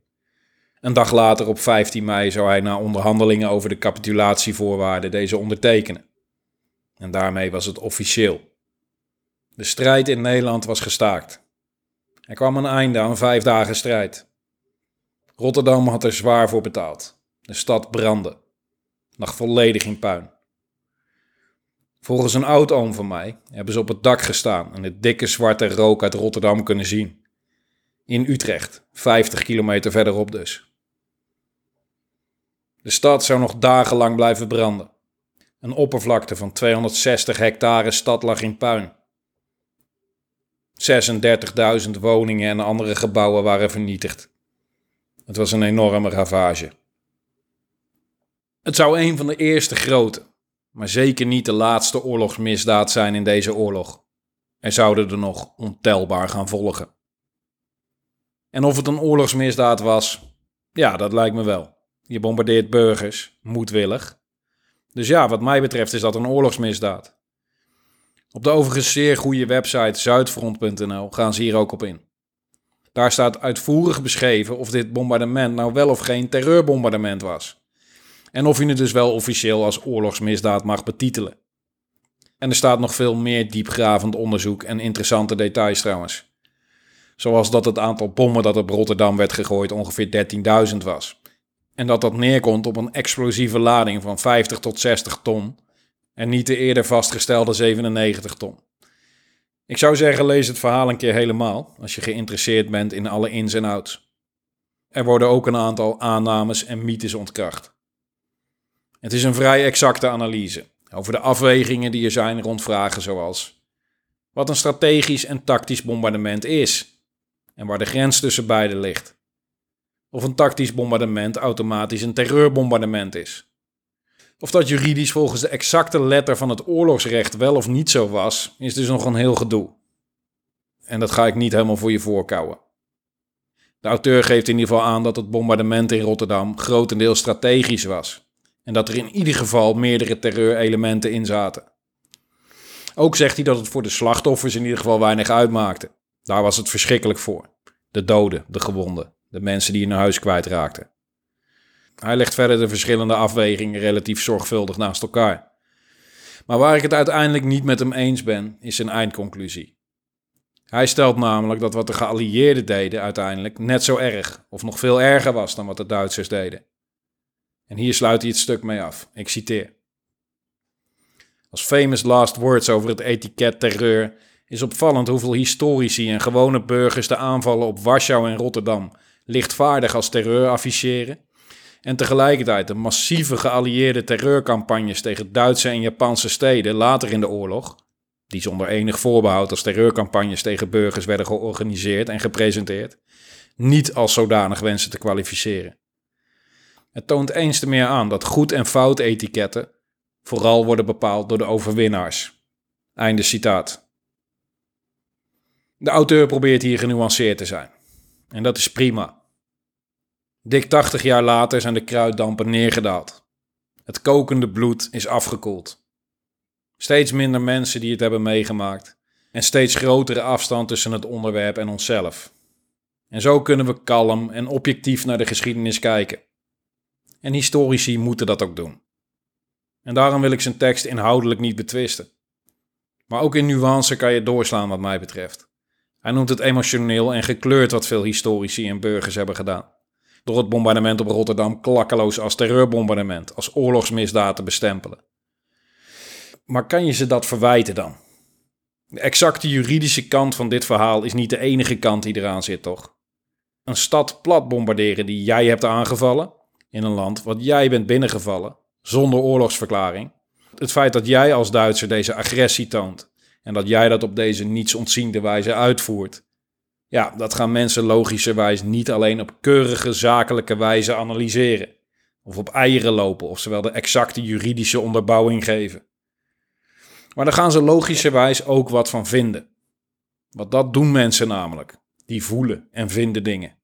Een dag later, op 15 mei, zou hij na onderhandelingen over de capitulatievoorwaarden deze ondertekenen. En daarmee was het officieel. De strijd in Nederland was gestaakt. Er kwam een einde aan vijf dagen strijd. Rotterdam had er zwaar voor betaald. De stad brandde, lag volledig in puin. Volgens een oud-oom van mij hebben ze op het dak gestaan en het dikke zwarte rook uit Rotterdam kunnen zien. In Utrecht, 50 kilometer verderop dus. De stad zou nog dagenlang blijven branden. Een oppervlakte van 260 hectare stad lag in puin. 36.000 woningen en andere gebouwen waren vernietigd. Het was een enorme ravage. Het zou een van de eerste grote, maar zeker niet de laatste oorlogsmisdaad zijn in deze oorlog. Er zouden er nog ontelbaar gaan volgen. En of het een oorlogsmisdaad was, ja, dat lijkt me wel. Je bombardeert burgers, moedwillig. Dus ja, wat mij betreft is dat een oorlogsmisdaad. Op de overigens zeer goede website zuidfront.nl gaan ze hier ook op in. Daar staat uitvoerig beschreven of dit bombardement nou wel of geen terreurbombardement was. En of je het dus wel officieel als oorlogsmisdaad mag betitelen. En er staat nog veel meer diepgravend onderzoek en interessante details trouwens. Zoals dat het aantal bommen dat op Rotterdam werd gegooid ongeveer 13.000 was. En dat dat neerkomt op een explosieve lading van 50 tot 60 ton en niet de eerder vastgestelde 97 ton. Ik zou zeggen, lees het verhaal een keer helemaal als je geïnteresseerd bent in alle ins en outs. Er worden ook een aantal aannames en mythes ontkracht. Het is een vrij exacte analyse over de afwegingen die er zijn rond vragen zoals wat een strategisch en tactisch bombardement is en waar de grens tussen beide ligt. Of een tactisch bombardement automatisch een terreurbombardement is. Of dat juridisch volgens de exacte letter van het oorlogsrecht wel of niet zo was, is dus nog een heel gedoe. En dat ga ik niet helemaal voor je voorkouwen. De auteur geeft in ieder geval aan dat het bombardement in Rotterdam grotendeels strategisch was. En dat er in ieder geval meerdere terreurelementen in zaten. Ook zegt hij dat het voor de slachtoffers in ieder geval weinig uitmaakte. Daar was het verschrikkelijk voor. De doden, de gewonden, de mensen die hun huis kwijtraakten. Hij legt verder de verschillende afwegingen relatief zorgvuldig naast elkaar. Maar waar ik het uiteindelijk niet met hem eens ben, is zijn eindconclusie. Hij stelt namelijk dat wat de geallieerden deden uiteindelijk net zo erg, of nog veel erger was dan wat de Duitsers deden. En hier sluit hij het stuk mee af. Ik citeer. Als famous last words over het etiket terreur is opvallend hoeveel historici en gewone burgers de aanvallen op Warschau en Rotterdam lichtvaardig als terreur afficheren en tegelijkertijd de massieve geallieerde terreurcampagnes tegen Duitse en Japanse steden later in de oorlog, die zonder enig voorbehoud als terreurcampagnes tegen burgers werden georganiseerd en gepresenteerd, niet als zodanig wensen te kwalificeren. Het toont eens te meer aan dat goed en fout etiketten vooral worden bepaald door de overwinnaars. Einde citaat. De auteur probeert hier genuanceerd te zijn. En dat is prima. Dik 80 jaar later zijn de kruiddampen neergedaald. Het kokende bloed is afgekoeld. Steeds minder mensen die het hebben meegemaakt en steeds grotere afstand tussen het onderwerp en onszelf. En zo kunnen we kalm en objectief naar de geschiedenis kijken. En historici moeten dat ook doen. En daarom wil ik zijn tekst inhoudelijk niet betwisten. Maar ook in nuance kan je doorslaan wat mij betreft. Hij noemt het emotioneel en gekleurd wat veel historici en burgers hebben gedaan. Door het bombardement op Rotterdam klakkeloos als terreurbombardement, als oorlogsmisdaad te bestempelen. Maar kan je ze dat verwijten dan? De exacte juridische kant van dit verhaal is niet de enige kant die eraan zit, toch? Een stad plat bombarderen die jij hebt aangevallen, in een land wat jij bent binnengevallen, zonder oorlogsverklaring. Het feit dat jij als Duitser deze agressie toont en dat jij dat op deze niets ontziende wijze uitvoert. Ja, dat gaan mensen logischerwijs niet alleen op keurige zakelijke wijze analyseren. Of op eieren lopen, of ze wel de exacte juridische onderbouwing geven. Maar daar gaan ze logischerwijs ook wat van vinden. Want dat doen mensen namelijk. Die voelen en vinden dingen.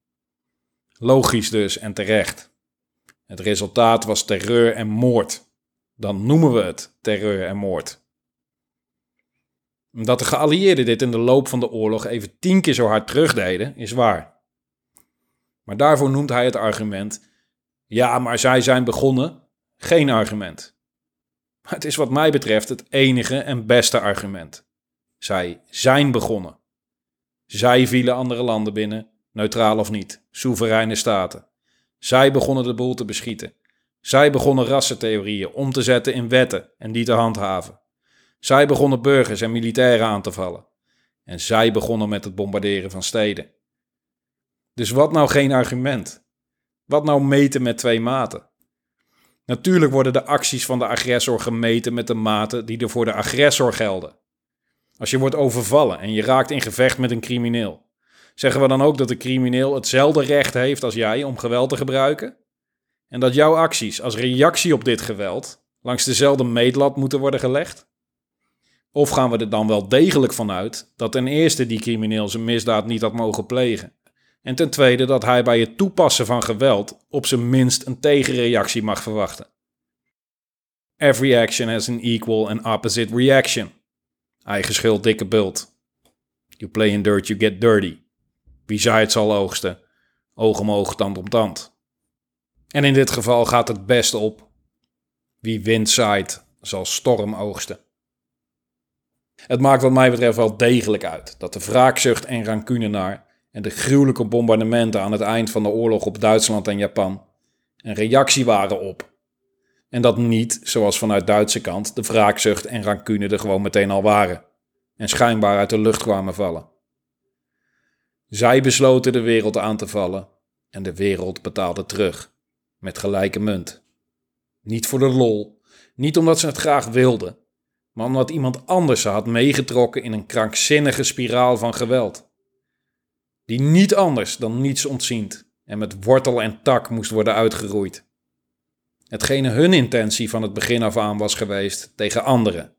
Logisch dus en terecht. Het resultaat was terreur en moord. Dan noemen we het terreur en moord. Dat de geallieerden dit in de loop van de oorlog even tien keer zo hard terugdeden, is waar. Maar daarvoor noemt hij het argument: ja, maar zij zijn begonnen. Geen argument. Maar het is wat mij betreft het enige en beste argument. Zij zijn begonnen. Zij vielen andere landen binnen, neutraal of niet, soevereine staten. Zij begonnen de boel te beschieten. Zij begonnen rassentheorieën om te zetten in wetten en die te handhaven. Zij begonnen burgers en militairen aan te vallen. En zij begonnen met het bombarderen van steden. Dus wat nou geen argument? Wat nou meten met twee maten? Natuurlijk worden de acties van de agressor gemeten met de maten die er voor de agressor gelden. Als je wordt overvallen en je raakt in gevecht met een crimineel, zeggen we dan ook dat de crimineel hetzelfde recht heeft als jij om geweld te gebruiken? En dat jouw acties als reactie op dit geweld langs dezelfde meetlat moeten worden gelegd? Of gaan we er dan wel degelijk vanuit dat ten eerste die crimineel zijn misdaad niet had mogen plegen? En ten tweede dat hij bij het toepassen van geweld op zijn minst een tegenreactie mag verwachten. Every action has an equal and opposite reaction. Eigen schuld, dikke bult. You play in dirt, you get dirty. Wie zaait zal oogsten. Oog om oog, tand om tand. En in dit geval gaat het best op. Wie wind zaait, zal storm oogsten. Het maakt wat mij betreft wel degelijk uit dat de wraakzucht en rancune naar en de gruwelijke bombardementen aan het eind van de oorlog op Duitsland en Japan een reactie waren op. En dat niet, zoals vanuit Duitse kant, de wraakzucht en rancune er gewoon meteen al waren en schijnbaar uit de lucht kwamen vallen. Zij besloten de wereld aan te vallen en de wereld betaalde terug, met gelijke munt. Niet voor de lol, niet omdat ze het graag wilden, maar omdat iemand anders ze had meegetrokken in een krankzinnige spiraal van geweld. Die niet anders dan niets ontziend en met wortel en tak moest worden uitgeroeid. Hetgene hun intentie van het begin af aan was geweest tegen anderen.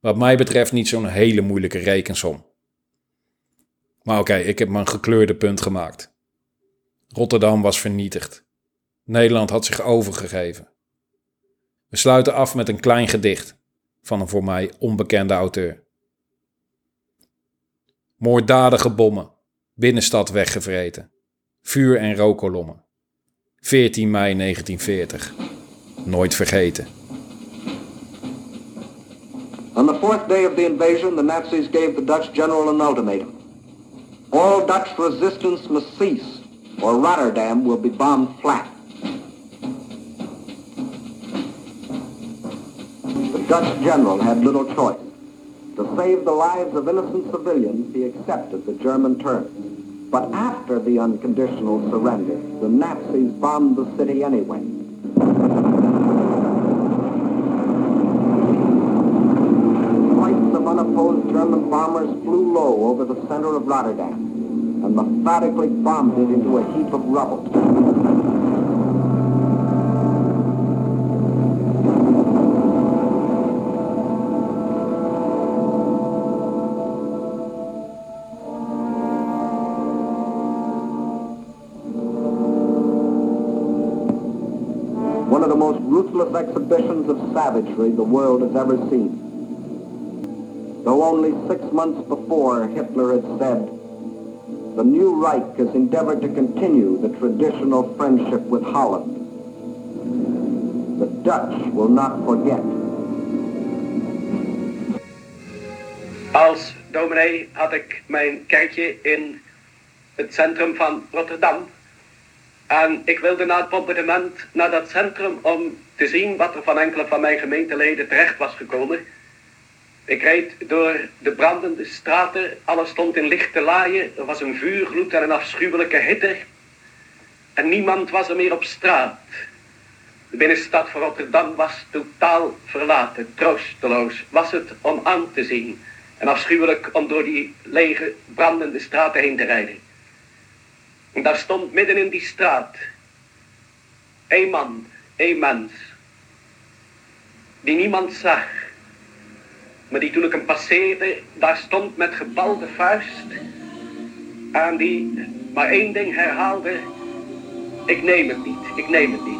Wat mij betreft niet zo'n hele moeilijke rekensom. Maar oké, ik heb mijn gekleurde punt gemaakt. Rotterdam was vernietigd. Nederland had zich overgegeven. We sluiten af met een klein gedicht van een voor mij onbekende auteur. Moorddadige bommen, binnenstad weggevreten, vuur- en rookkolommen. 14 mei 1940, nooit vergeten. On the fourth day of the invasion, the Nazis gave the Dutch general an ultimatum. All Dutch resistance must cease, or Rotterdam will be bombed flat. The Dutch general had little choice. To save the lives of innocent civilians, he accepted the German terms. But after the unconditional surrender, the Nazis bombed the city anyway. Flights of unopposed German bombers flew low over the center of Rotterdam and methodically bombed it into a heap of rubble. One of the most ruthless exhibitions of savagery the world has ever seen. Though only six months before Hitler had said, the new Reich has endeavored to continue the traditional friendship with Holland. The Dutch will not forget. Als dominee had ik mijn kerkje in het centrum van Rotterdam. En ik wilde na het bombardement naar dat centrum om te zien wat er van enkele van mijn gemeenteleden terecht was gekomen. Ik reed door de brandende straten, alles stond in lichte laaien, er was een vuurgloed en een afschuwelijke hitte. En niemand was er meer op straat. De binnenstad van Rotterdam was totaal verlaten, troosteloos was het om aan te zien. En afschuwelijk om door die lege, brandende straten heen te rijden. En daar stond midden in die straat één man, één mens, die niemand zag. Maar die toen ik hem passeerde, daar stond met gebalde vuist. En die maar één ding herhaalde. Ik neem het niet, ik neem het niet.